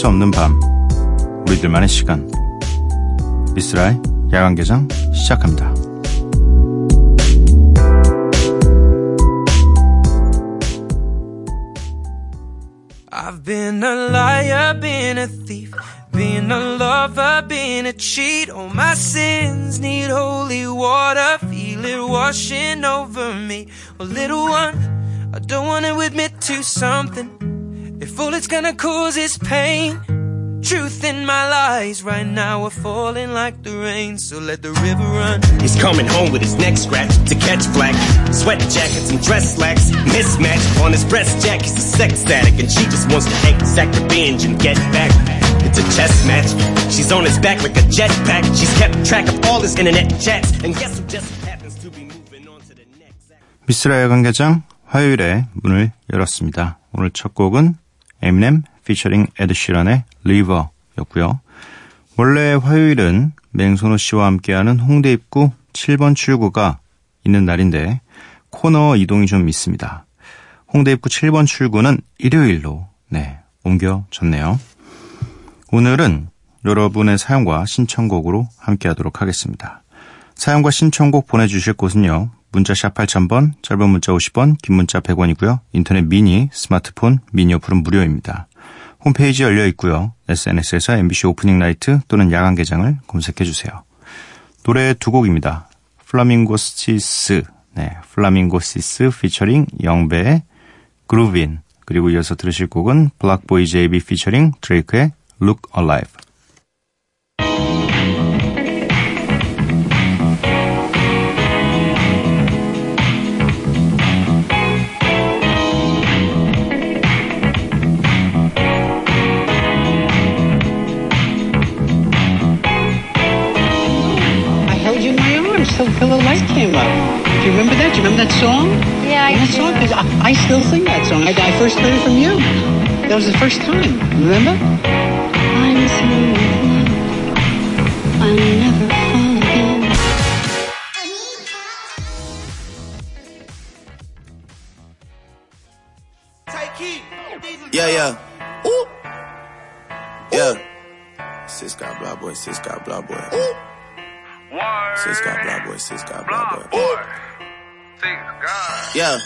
수 없는 밤 우리들만의 시간 미스라의 야간 개장 시작합니다. I've been a liar, been a thief, been a lover, been a cheat. All my sins need holy water, feel it washing over something. If all it's gonna cause is pain. Truth in my lies right now are falling like the rain, so let the river run. He's coming home with his neck scratched to catch flack. Sweat jackets and dress slacks, mismatched on his breast jack. He's a sex addict and she just wants to exact revenge and get back. It's a chess match. She's on his back like a jetpack. She's kept track of all his internet chats. And guess who just happens to be moving on to the next act. 미스라 야간 개장 화요일에 문을 열었습니다. 오늘 첫 곡은 에미넴 피처링 에드 시런의 리버였고요. 원래 화요일은 맹선호 씨와 함께하는 홍대 입구 7번 출구가 있는 날인데 코너 이동이 좀 있습니다. 홍대 입구 7번 출구는 일요일로 네 옮겨졌네요. 오늘은 여러분의 사연과 신청곡으로 함께하도록 하겠습니다. 사연과 신청곡 보내주실 곳은요. 문자 샵 8000번, 짧은 문자 50원, 긴 문자 100원이고요. 인터넷 미니, 스마트폰, 미니 어플은 무료입니다. 홈페이지 열려 있고요. SNS에서 MBC opening night 또는 야간 개장을 검색해 주세요. 노래 두 곡입니다. Flamingosis, 네, Flamingosis 피처링 Yung Bae의 Groovin 그리고 이어서 들으실 곡은 BlocBoy JB 피처링 Drake의 Look Alive. That? Do you remember that song? Yeah, I that do. song? 'Cause I, I still sing that song. I, I first heard it from you. That was the first time. Remember? I'm through. I'll never fall again. Yeah, yeah. Ooh. Yeah. Sis got blah boy, sis got blah boy. Ooh. Sis got blah boy, sis got blah boy. Ooh. Yeah.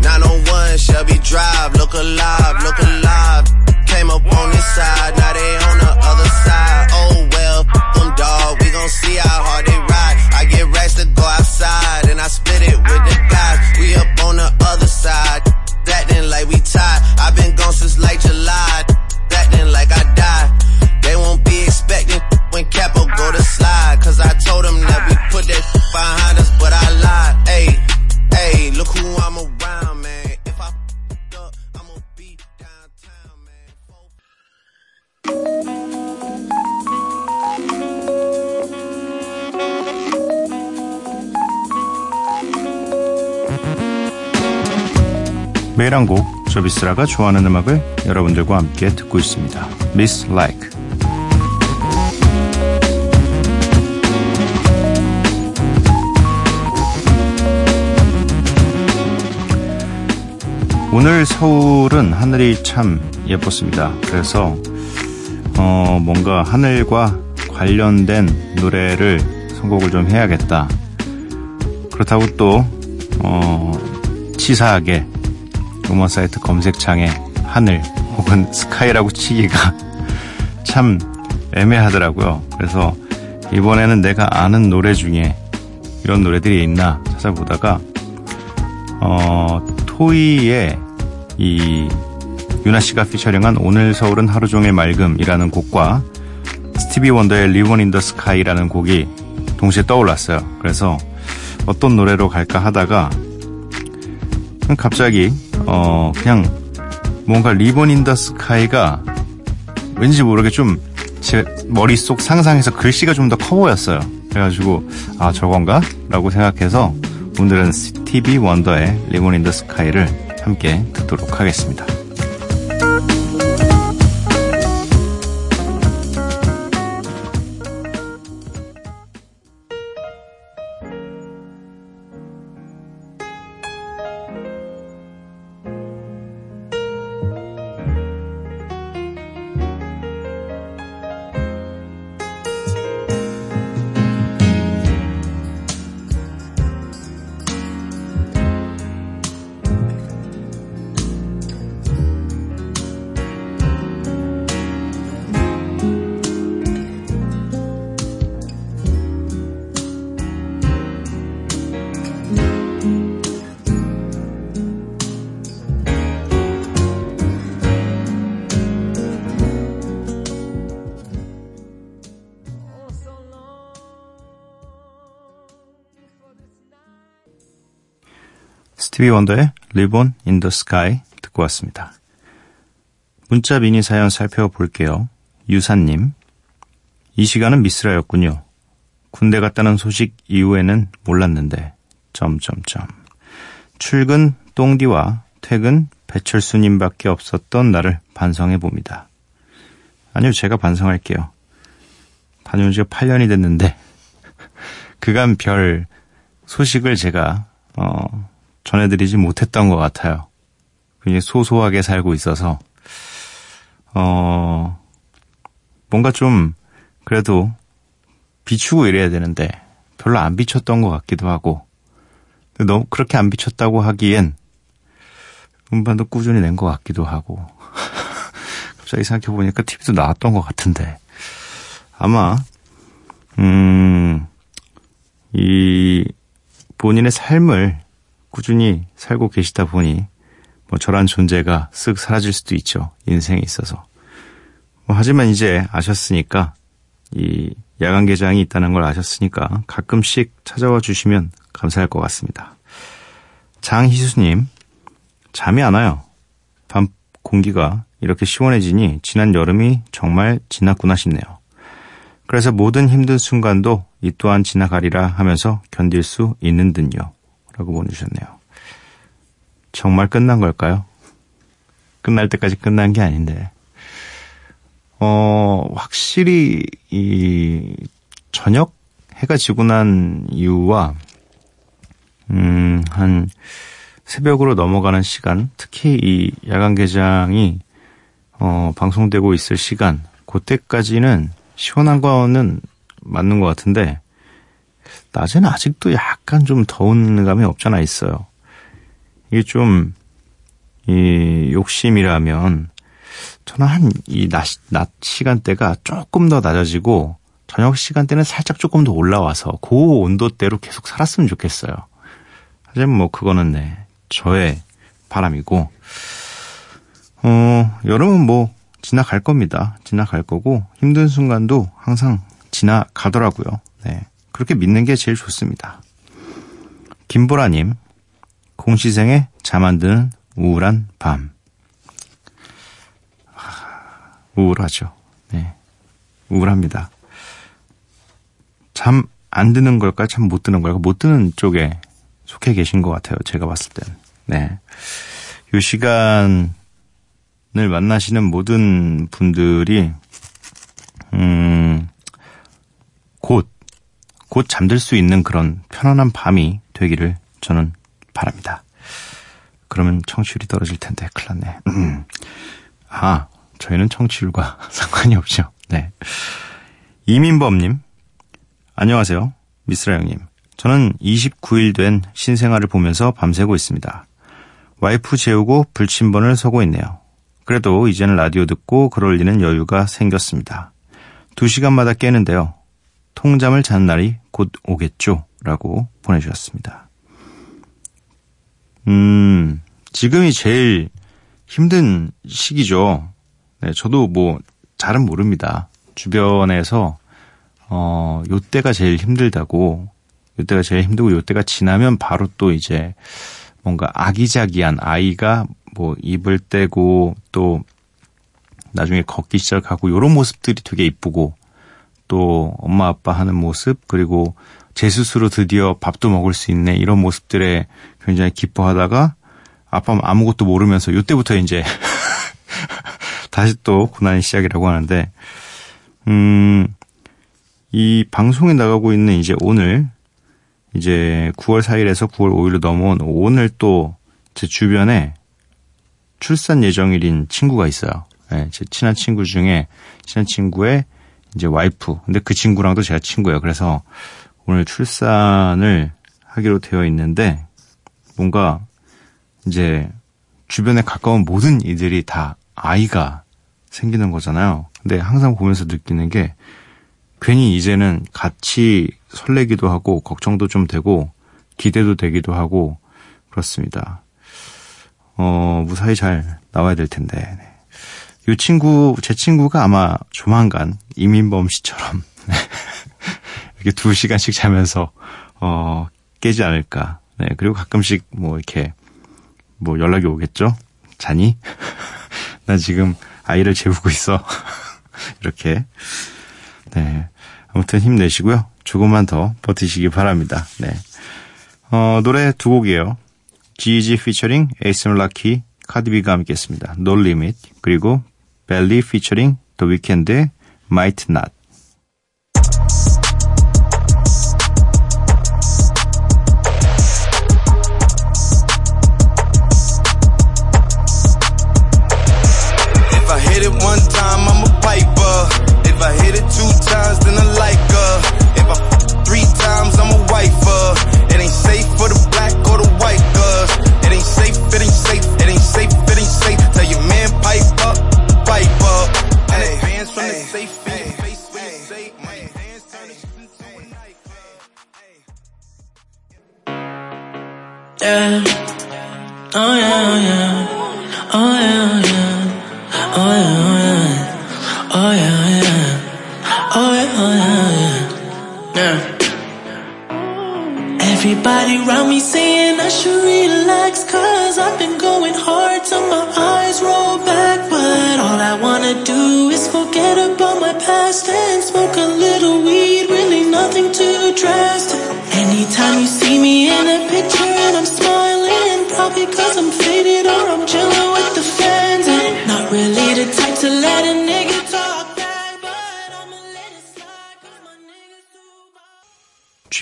901 Shelby Drive, look alive, look alive. Came up on this side, now they on the other side. Oh well, f- them dog, we gon' see how hard they ride. I get racks to go outside, and I split it with the guys. We up on the other side, acting like we tied. I've been gone since like July, acting like I died. They won't be expecting when Capo go to slide. Cause I told them that we put that behind us, 매일 한 곡, 저비스라가 좋아하는 음악을 여러분들과 함께 듣고 있습니다. Miss Like. 오늘 서울은 하늘이 참 예뻤습니다. 그래서 어, 뭔가 하늘과 관련된 노래를 선곡을 좀 해야겠다. 그렇다고 또 어, 치사하게 음원 사이트 검색창에 하늘 혹은 스카이라고 치기가 참 애매하더라고요. 그래서 이번에는 내가 아는 노래 중에 이런 노래들이 있나 찾아보다가 어, 토이의 이 윤하 씨가 피처링한 오늘 서울은 하루 종일 맑음이라는 곡과 스티비 원더의 Ribbon in the Sky라는 곡이 동시에 떠올랐어요. 그래서 어떤 노래로 갈까 하다가 갑자기 어 그냥 뭔가 Ribbon in the Sky가 왠지 모르게 좀 제 머릿속 상상해서 글씨가 좀 더 커 보였어요. 그래가지고 아 저건가? 라고 생각해서 오늘은 스티비 원더의 리본 인 더 스카이를 함께 듣도록 하겠습니다. 스티비 원더의 on in the Sky 듣고 왔습니다. 문자 미니 사연 살펴볼게요. 유사님, 이 시간은 미스라였군요. 군대 갔다는 소식 이후에는 몰랐는데, 점점점. 출근 똥디와 퇴근 배철수님밖에 없었던 나를 반성해 봅니다. 아니요, 제가 반성할게요. 다녀온 지가 8년이 됐는데, 그간 별 소식을 제가, 어, 전해드리지 못했던 것 같아요. 굉장히 소소하게 살고 있어서, 어, 뭔가 좀, 그래도 비추고 이래야 되는데, 별로 안 비쳤던 것 같기도 하고, 너무 그렇게 안 비쳤다고 하기엔, 음반도 꾸준히 낸 것 같기도 하고, 갑자기 생각해보니까 TV도 나왔던 것 같은데, 아마, 음, 이, 본인의 삶을 꾸준히 살고 계시다 보니 뭐 저란 존재가 쓱 사라질 수도 있죠. 인생에 있어서. 뭐 하지만 이제 아셨으니까 이 야간 개장이 있다는 걸 아셨으니까 가끔씩 찾아와 주시면 감사할 것 같습니다. 장희수님, 잠이 안 와요. 밤 공기가 이렇게 시원해지니 지난 여름이 정말 지났구나 싶네요. 그래서 모든 힘든 순간도 이 또한 지나가리라 하면서 견딜 수 있는 듯요. 라고 보내주셨네요. 정말 끝난 걸까요? 끝날 때까지 끝난 게 아닌데. 어, 확실히, 이, 저녁 해가 지고 난 이후와, 음, 한, 새벽으로 넘어가는 시간, 특히 이 야간 개장이, 어, 방송되고 있을 시간, 그때까지는 시원한 거는 맞는 것 같은데, 낮에는 아직도 약간 좀 더운 감이 없잖아 있어요. 이게 좀, 이, 욕심이라면, 저는 한, 이 낮, 낮 시간대가 조금 더 낮아지고, 저녁 시간대는 살짝 조금 더 올라와서, 그 온도대로 계속 살았으면 좋겠어요. 하지만 뭐, 그거는 네, 저의 바람이고, 어, 여름은 뭐, 지나갈 겁니다. 지나갈 거고, 힘든 순간도 항상 지나가더라고요. 네. 그렇게 믿는 게 제일 좋습니다. 김보라님, 공시생의 잠안 드는 우울한 밤. 우울하죠. 네. 우울합니다. 잠 안 드는 걸까? 참못 드는 걸까? 못 드는 쪽에 속해 계신 것 같아요. 제가 봤을 땐. 네. 이 시간을 만나시는 모든 분들이, 음, 곧, 곧 잠들 수 있는 그런 편안한 밤이 되기를 저는 바랍니다. 그러면 청취율이 떨어질 텐데, 큰일 났네. 음. 아, 저희는 청취율과 상관이 없죠. 네. 이민범님, 안녕하세요. 미스라 형님. 저는 29일 된 신생아를 보면서 밤새고 있습니다. 와이프 재우고 불침번을 서고 있네요. 그래도 이제는 라디오 듣고 글 올리는 여유가 생겼습니다. 2시간마다 깨는데요. 통잠을 잔 날이 곧 오겠죠? 라고 보내주셨습니다. 음, 지금이 제일 힘든 시기죠. 네, 저도 뭐, 잘은 모릅니다. 주변에서, 어, 요 때가 제일 힘들다고, 요 때가 제일 힘들고, 요 때가 지나면 바로 또 이제, 뭔가 아기자기한 아이가 뭐 입을 떼고, 또, 나중에 걷기 시작하고, 요런 모습들이 되게 이쁘고, 또 엄마 아빠 하는 모습, 그리고 제 스스로 드디어 밥도 먹을 수 있네, 이런 모습들에 굉장히 기뻐하다가, 아빠 아무것도 모르면서 요때부터 이제 다시 또 고난의 시작이라고 하는데 음, 이 방송에 나가고 있는 이제 오늘 이제 9월 4일에서 9월 5일로 넘어온 오늘 또 제 주변에 출산 예정일인 친구가 있어요. 네, 제 친한 친구 중에 친한 친구의 이제 와이프. 근데 그 친구랑도 제가 친구예요. 그래서 오늘 출산을 하기로 되어 있는데 뭔가 이제 주변에 가까운 모든 이들이 다 아이가 생기는 거잖아요. 근데 항상 보면서 느끼는 게 괜히 이제는 같이 설레기도 하고 걱정도 좀 되고 기대도 되기도 하고 그렇습니다. 어, 무사히 잘 나와야 될 텐데. 네. 이 친구, 제 친구가 아마 조만간 이민범 씨처럼 이렇게 두 시간씩 자면서 어, 깨지 않을까. 네, 그리고 가끔씩 뭐 이렇게 뭐 연락이 오겠죠? 자니? 나 지금 아이를 재우고 있어. 이렇게. 네. 아무튼 힘내시고요. 조금만 더 버티시기 바랍니다. 네. 어, 노래 두 곡이에요. GG 피처링 에이스멀 라키 카디비가 함께 했습니다. No Limit 그리고 벨리 피처링 The Weeknd의 Might Not Yeah. Oh yeah, oh yeah. Oh yeah, oh yeah. Oh yeah, oh yeah. Oh yeah, oh yeah. Oh yeah, oh yeah, yeah. Everybody around me saying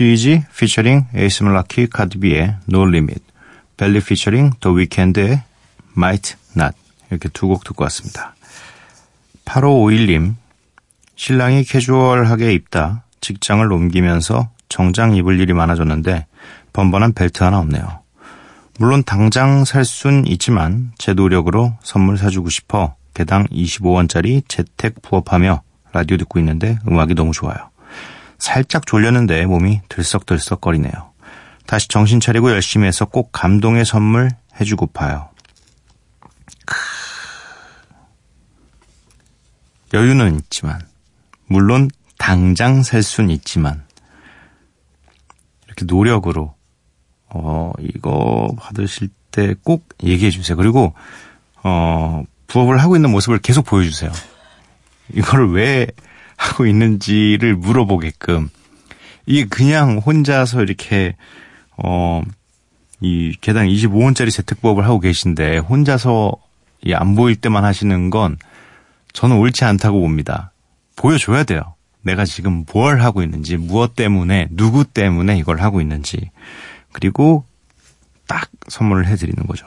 GG 피처링 에이스멀 라키 카디비의 No Limit Belly 피처링 The Weeknd의 Might Not 이렇게 두 곡 듣고 왔습니다. 8551님 신랑이 캐주얼하게 입다 직장을 옮기면서 정장 입을 일이 많아졌는데 변변한 벨트 하나 없네요. 물론 당장 살 순 있지만 제 노력으로 선물 사주고 싶어 개당 25원짜리 재택 부업하며 라디오 듣고 있는데 음악이 너무 좋아요. 살짝 졸렸는데 몸이 들썩들썩거리네요. 다시 정신 차리고 열심히 해서 꼭 감동의 선물 해주고파요. 크. 여유는 있지만, 물론 당장 살 순 있지만, 이렇게 노력으로, 어, 이거 받으실 때 꼭 얘기해 주세요. 그리고, 어, 부업을 하고 있는 모습을 계속 보여주세요. 이거를 왜 하고 있는지를 물어보게끔. 이게 그냥 혼자서 이렇게, 어, 이 개당 25원짜리 재택부업을 하고 계신데 혼자서 이 안 보일 때만 하시는 건 저는 옳지 않다고 봅니다. 보여줘야 돼요. 내가 지금 뭘 하고 있는지, 무엇 때문에, 누구 때문에 이걸 하고 있는지. 그리고 딱 선물을 해드리는 거죠.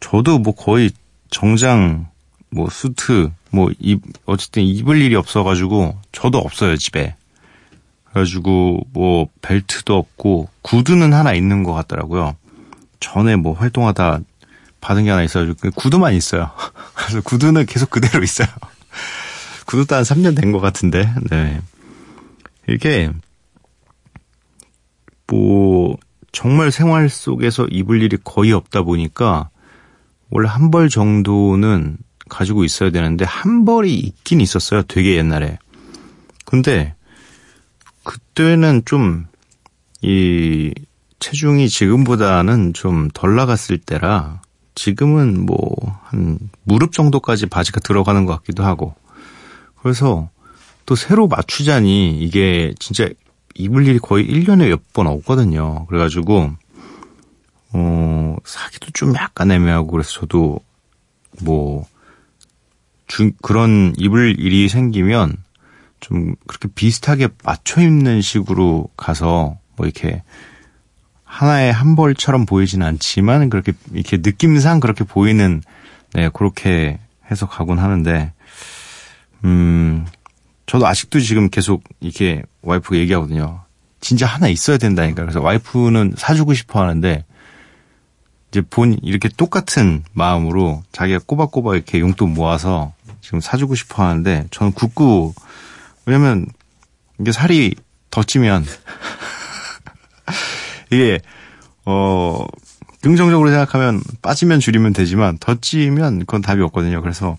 저도 뭐 거의 정장, 뭐 수트, 뭐 입, 어쨌든 입을 일이 없어가지고 저도 없어요, 집에. 그래가지고 뭐 벨트도 없고 구두는 하나 있는 것 같더라고요. 전에 뭐 활동하다 받은 게 하나 있어가지고 구두만 있어요. 그래서 구두는 계속 그대로 있어요. 구두도 한 3년 된 것 같은데, 네. 이게 뭐 정말 생활 속에서 입을 일이 거의 없다 보니까 원래 한 벌 정도는 가지고 있어야 되는데 한 벌이 있긴 있었어요. 되게 옛날에. 근데 그때는 좀 이 체중이 지금보다는 좀 덜 나갔을 때라 지금은 뭐 한 무릎 정도까지 바지가 들어가는 것 같기도 하고 그래서 또 새로 맞추자니 이게 진짜 입을 일이 거의 1년에 몇 번 없거든요. 그래가지고 어 사기도 좀 약간 애매하고 그래서 저도 뭐 주, 그런 입을 일이 생기면 좀 그렇게 비슷하게 맞춰 입는 식으로 가서 뭐 이렇게 하나의 한 벌처럼 보이진 않지만 그렇게 이렇게 느낌상 그렇게 보이는 네 그렇게 해서 가곤 하는데 음 저도 아직도 지금 계속 이렇게 와이프가 얘기하거든요. 진짜 하나 있어야 된다니까. 그래서 와이프는 사주고 싶어 하는데 이제 본 이렇게 똑같은 마음으로 자기가 꼬박꼬박 이렇게 용돈 모아서 지금 사주고 싶어 하는데 저는 굳고 왜냐면 이게 살이 더 찌면 이게 어 긍정적으로 생각하면 빠지면 줄이면 되지만 더 찌면 그건 답이 없거든요. 그래서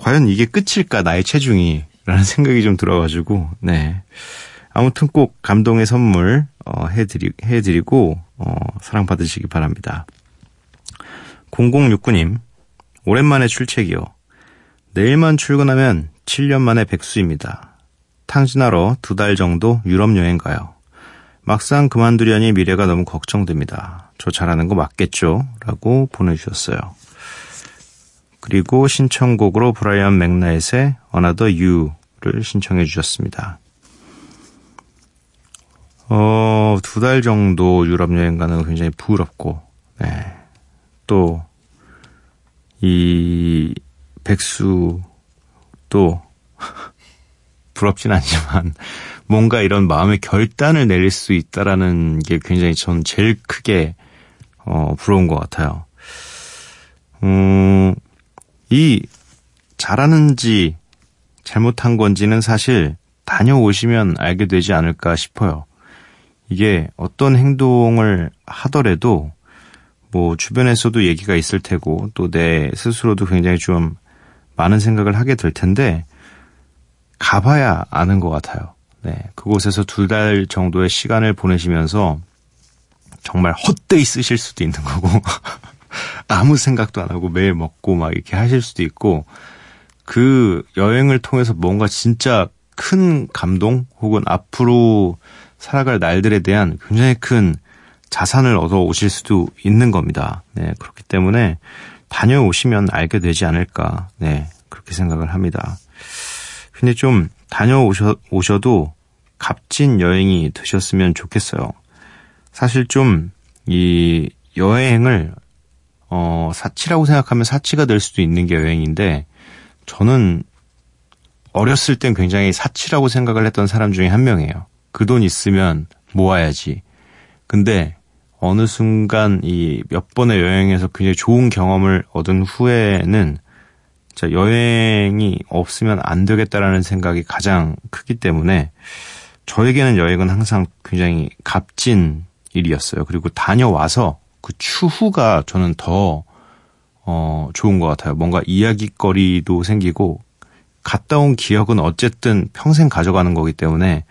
과연 이게 끝일까 나의 체중이 라는 생각이 좀 들어가지고 네 아무튼 꼭 감동의 선물 어, 해드리, 해드리고, 어, 사랑 받으시기 바랍니다. 0069님, 오랜만에 출첵이요. 내일만 출근하면 7년 만에 백수입니다. 탕진하러 두 달 정도 유럽 여행 가요. 막상 그만두려니 미래가 너무 걱정됩니다. 저 잘하는 거 맞겠죠? 라고 보내주셨어요. 그리고 신청곡으로 브라이언 맥나잇의 Another You를 신청해 주셨습니다. 어, 두 달 정도 유럽 여행 가는 거 굉장히 부럽고, 네. 또, 이, 백수, 또, 부럽진 않지만, 뭔가 이런 마음의 결단을 내릴 수 있다라는 게 굉장히 전 제일 크게, 어, 부러운 것 같아요. 음, 이, 잘하는지, 잘못한 건지는 사실 다녀오시면 알게 되지 않을까 싶어요. 이게 어떤 행동을 하더라도 뭐 주변에서도 얘기가 있을 테고 또 내 스스로도 굉장히 좀 많은 생각을 하게 될 텐데 가봐야 아는 것 같아요. 네. 그곳에서 두 달 정도의 시간을 보내시면서 정말 헛되이 쓰실 수도 있는 거고 아무 생각도 안 하고 매일 먹고 막 이렇게 하실 수도 있고 그 여행을 통해서 뭔가 진짜 큰 감동 혹은 앞으로 살아갈 날들에 대한 굉장히 큰 자산을 얻어 오실 수도 있는 겁니다. 네, 그렇기 때문에 다녀오시면 알게 되지 않을까. 네, 그렇게 생각을 합니다. 근데 좀 다녀오셔, 오셔도 값진 여행이 되셨으면 좋겠어요. 사실 좀 이 여행을 어, 사치라고 생각하면 사치가 될 수도 있는 게 여행인데 저는 어렸을 땐 굉장히 사치라고 생각을 했던 사람 중에 한 명이에요. 그 돈 있으면 모아야지. 근데 어느 순간 이 몇 번의 여행에서 굉장히 좋은 경험을 얻은 후에는 자, 여행이 없으면 안 되겠다라는 생각이 가장 크기 때문에 저에게는 여행은 항상 굉장히 값진 일이었어요. 그리고 다녀와서 그 추후가 저는 더, 어, 좋은 것 같아요. 뭔가 이야기거리도 생기고 갔다 온 기억은 어쨌든 평생 가져가는 거기 때문에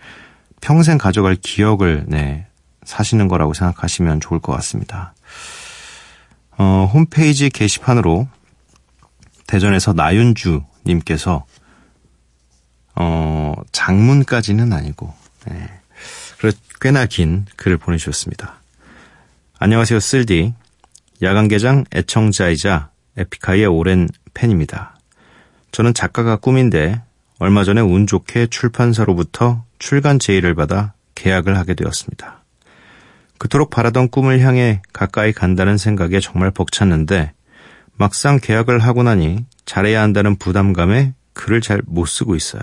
평생 가져갈 기억을 네, 사시는 거라고 생각하시면 좋을 것 같습니다. 어, 홈페이지 게시판으로 대전에서 나윤주 님께서 어, 장문까지는 아니고 네, 꽤나 긴 글을 보내주셨습니다. 안녕하세요, 쓸디. 야간개장 애청자이자 에픽하이의 오랜 팬입니다. 저는 작가가 꿈인데 얼마 전에 운 좋게 출판사로부터 출간 제의를 받아 계약을 하게 되었습니다. 그토록 바라던 꿈을 향해 가까이 간다는 생각에 정말 벅찼는데 막상 계약을 하고 나니 잘해야 한다는 부담감에 글을 잘 못 쓰고 있어요.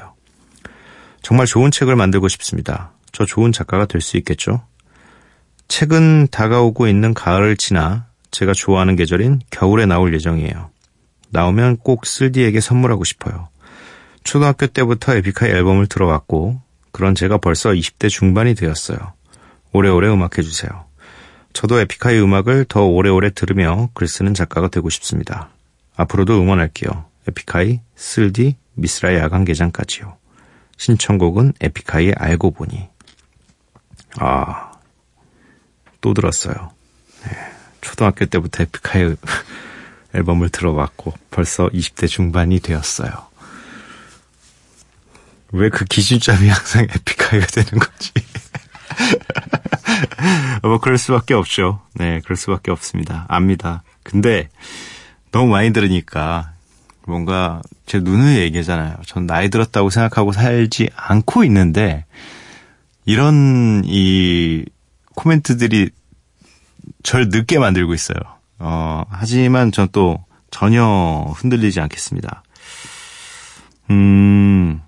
정말 좋은 책을 만들고 싶습니다. 저 좋은 작가가 될 수 있겠죠? 책은 다가오고 있는 가을을 지나 제가 좋아하는 계절인 겨울에 나올 예정이에요. 나오면 꼭 쓸디에게 선물하고 싶어요. 초등학교 때부터 에픽하이 앨범을 들어왔고 그런 제가 벌써 20대 중반이 되었어요. 오래오래 음악해주세요. 저도 에픽하이 음악을 더 오래오래 들으며 글 쓰는 작가가 되고 싶습니다. 앞으로도 응원할게요. 에픽하이, 쓸디, 미스라의 야간 개장까지요. 신청곡은 에픽하이의 알고 보니. 아, 또 들었어요. 네, 초등학교 때부터 에픽하이 앨범을 들어왔고 벌써 20대 중반이 되었어요. 왜 그 기준점이 항상 에픽하이가 되는 거지? 뭐 그럴 수밖에 없죠. 네, 그럴 수밖에 없습니다. 압니다. 근데 너무 많이 들으니까 뭔가 제 누누이 얘기잖아요. 전 나이 들었다고 생각하고 살지 않고 있는데 이런 이 코멘트들이 절 늦게 만들고 있어요. 어, 하지만 전 또 전혀 흔들리지 않겠습니다. 음,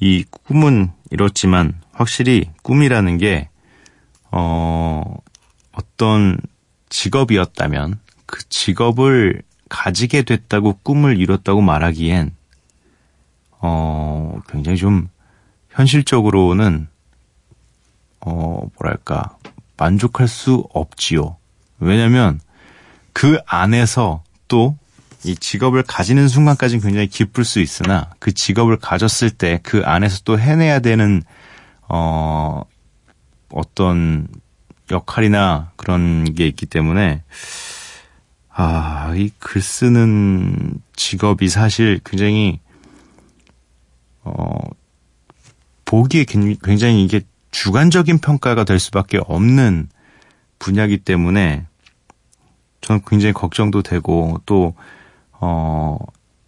이 꿈은 이렇지만 확실히 꿈이라는 게, 어, 어떤 직업이었다면 그 직업을 가지게 됐다고 꿈을 이뤘다고 말하기엔, 어, 굉장히 좀 현실적으로는, 어, 뭐랄까, 만족할 수 없지요. 왜냐면 그 안에서 또 이 직업을 가지는 순간까지는 굉장히 기쁠 수 있으나 그 직업을 가졌을 때 그 안에서 또 해내야 되는 어 어떤 역할이나 그런 게 있기 때문에 아, 이 글 쓰는 직업이 사실 굉장히 어 보기에 굉장히 이게 주관적인 평가가 될 수밖에 없는 분야이기 때문에 저는 굉장히 걱정도 되고 또 어,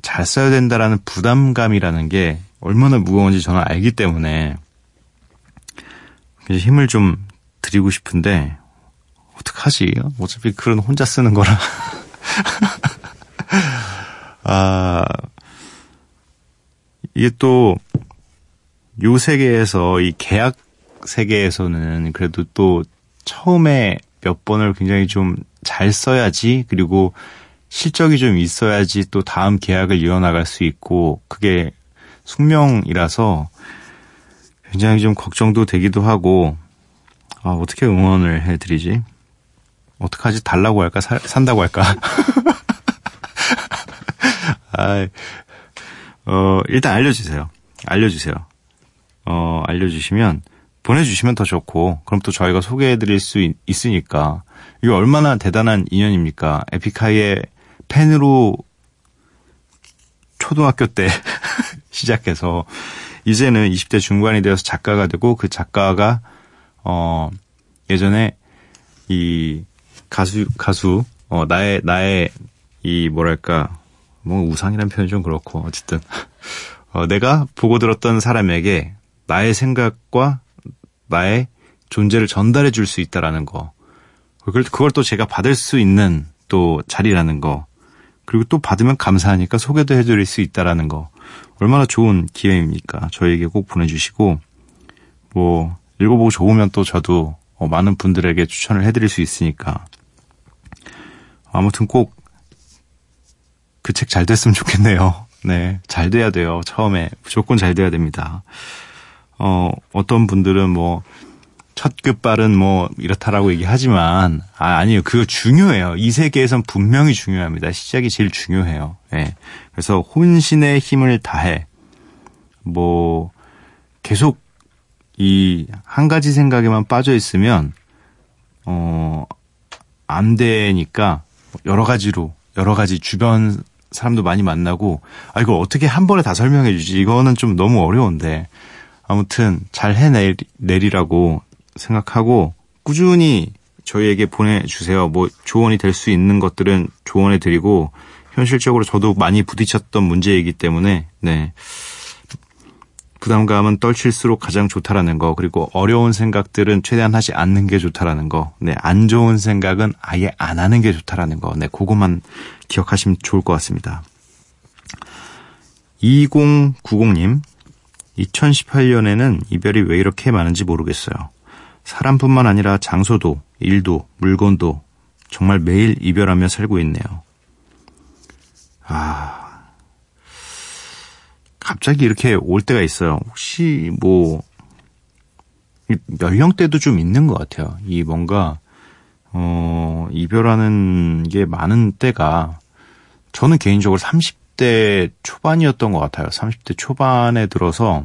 잘 써야 된다라는 부담감이라는 게 얼마나 무거운지 저는 알기 때문에 힘을 좀 드리고 싶은데 어떡하지? 어차피 글은 혼자 쓰는 거라. 아, 이게 또, 요 세계에서, 이 계약 세계에서는 그래도 또 처음에 몇 번을 굉장히 좀 잘 써야지, 그리고 실적이 좀 있어야지 또 다음 계약을 이어나갈 수 있고, 그게 숙명이라서 굉장히 좀 걱정도 되기도 하고, 아, 어떻게 응원을 해드리지? 어떡하지? 달라고 할까? 사, 산다고 할까? 아, 어, 일단 알려주세요. 알려주세요. 어, 알려주시면, 보내주시면 더 좋고, 그럼 또 저희가 소개해드릴 수 있, 있으니까, 이게 얼마나 대단한 인연입니까? 에픽하이의 팬으로 초등학교 때 시작해서, 이제는 20대 중반이 되어서 작가가 되고, 그 작가가, 어, 예전에 이 가수, 가수, 어, 나의, 나의 이 뭐랄까, 뭐 우상이라는 표현이 좀 그렇고, 어쨌든. 어, 내가 보고 들었던 사람에게 나의 생각과 나의 존재를 전달해 줄 수 있다라는 거. 그걸, 그걸 또 제가 받을 수 있는 또 자리라는 거. 그리고 또 받으면 감사하니까 소개도 해 드릴 수 있다라는 거. 얼마나 좋은 기회입니까? 저에게 꼭 보내주시고, 뭐, 읽어보고 좋으면 또 저도 어, 많은 분들에게 추천을 해드릴 수 있으니까. 아무튼 꼭 그 책 잘 됐으면 좋겠네요. 네. 잘 돼야 돼요. 처음에. 무조건 잘 돼야 됩니다. 어, 어떤 분들은 뭐, 첫 끝발은 뭐, 이렇다라고 얘기하지만, 아, 아니요. 그거 중요해요. 이 세계에선 분명히 중요합니다. 시작이 제일 중요해요. 예. 네. 그래서 혼신의 힘을 다해, 뭐, 계속 이 한 가지 생각에만 빠져 있으면, 어, 안 되니까, 여러 가지로, 여러 가지 주변 사람도 많이 만나고, 아, 이걸 어떻게 한 번에 다 설명해 주지? 이거는 좀 너무 어려운데. 아무튼 잘 해내리라고 생각하고, 꾸준히 저희에게 보내주세요. 뭐 조언이 될 수 있는 것들은 조언해 드리고, 현실적으로 저도 많이 부딪혔던 문제이기 때문에, 네. 부담감은 떨칠수록 가장 좋다라는 거, 그리고 어려운 생각들은 최대한 하지 않는 게 좋다라는 거, 네, 안 좋은 생각은 아예 안 하는 게 좋다라는 거, 네, 그것만 기억하시면 좋을 것 같습니다. 2090님, 2018년에는 이별이 왜 이렇게 많은지 모르겠어요. 사람뿐만 아니라 장소도, 일도, 물건도 정말 매일 이별하며 살고 있네요. 아, 갑자기 이렇게 올 때가 있어요. 혹시 뭐 연령대도 좀 있는 것 같아요. 이 뭔가 어 이별하는 게 많은 때가 저는 개인적으로 30대 초반이었던 것 같아요. 30대 초반에 들어서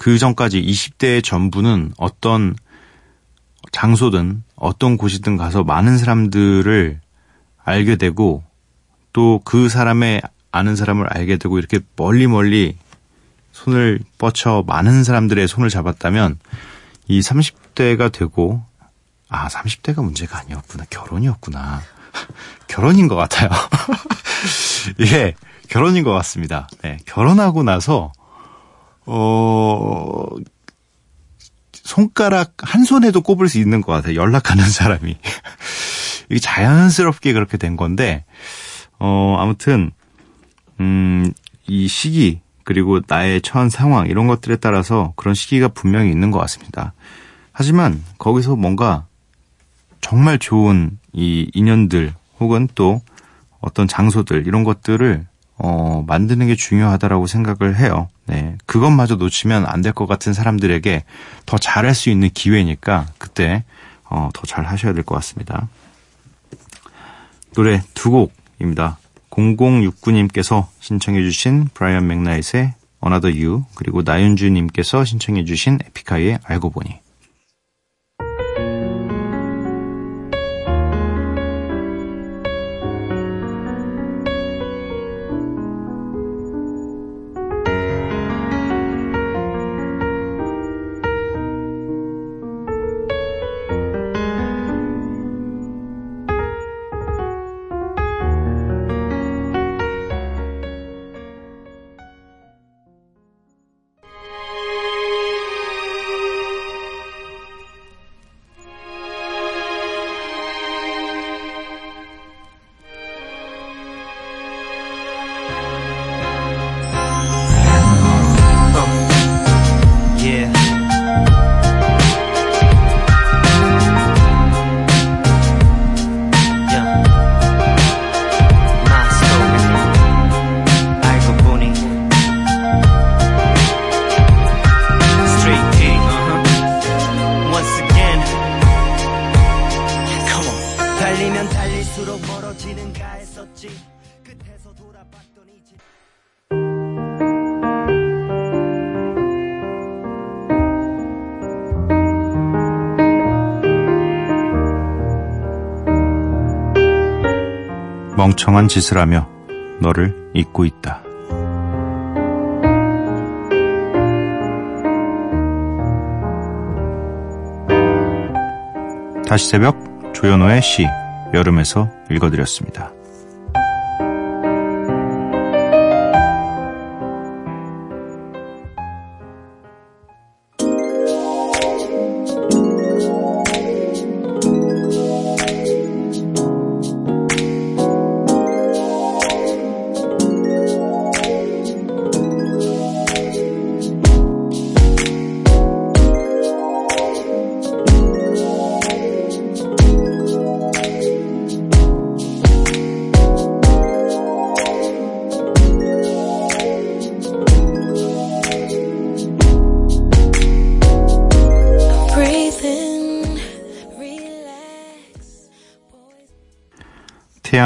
그 전까지 20대 전부는 어떤 장소든 어떤 곳이든 가서 많은 사람들을 알게 되고 또 그 사람의 아는 사람을 알게 되고 이렇게 멀리 멀리 손을 뻗쳐 많은 사람들의 손을 잡았다면 이 30대가 되고 아 30대가 문제가 아니었구나. 결혼이었구나. 결혼인 것 같아요. 예 결혼인 것 같습니다. 네 결혼하고 나서 어 손가락 한 손에도 꼽을 수 있는 것 같아요 연락하는 사람이 이게 자연스럽게 그렇게 된 건데 어 아무튼 음, 이 시기, 그리고 나의 처한 상황, 이런 것들에 따라서 그런 시기가 분명히 있는 것 같습니다. 하지만 거기서 뭔가 정말 좋은 이 인연들 혹은 또 어떤 장소들 이런 것들을 어, 만드는 게 중요하다라고 생각을 해요. 네. 그것마저 놓치면 안 될 것 같은 사람들에게 더 잘할 수 있는 기회니까 그때 어, 더 잘 하셔야 될 것 같습니다. 노래 두 곡입니다. 0069님께서 신청해주신 브라이언 맥나잇의 Another You 그리고 나윤주님께서 신청해주신 에픽하이의 알고 보니 멍청한 짓을 하며 너를 잊고 있다. 다시 새벽 조현호의 시 여름에서 읽어드렸습니다.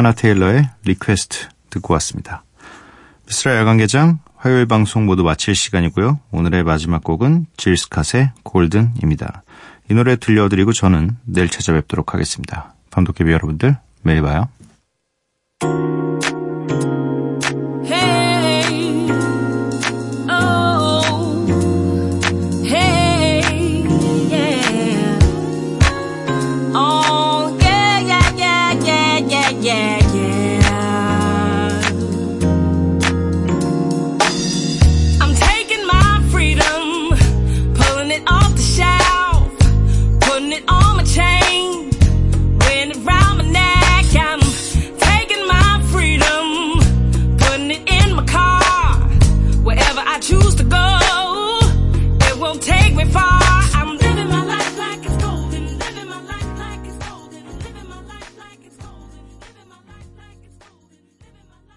티아나 테일러의 Request 듣고 왔습니다. 미스라 야간개장 화요일 방송 모두 마칠 시간이고요. 오늘의 마지막 곡은 질 스캇의 Golden입니다. 이 노래 들려드리고 저는 내일 찾아뵙도록 하겠습니다. 밤도깨비 여러분들 매일 봐요.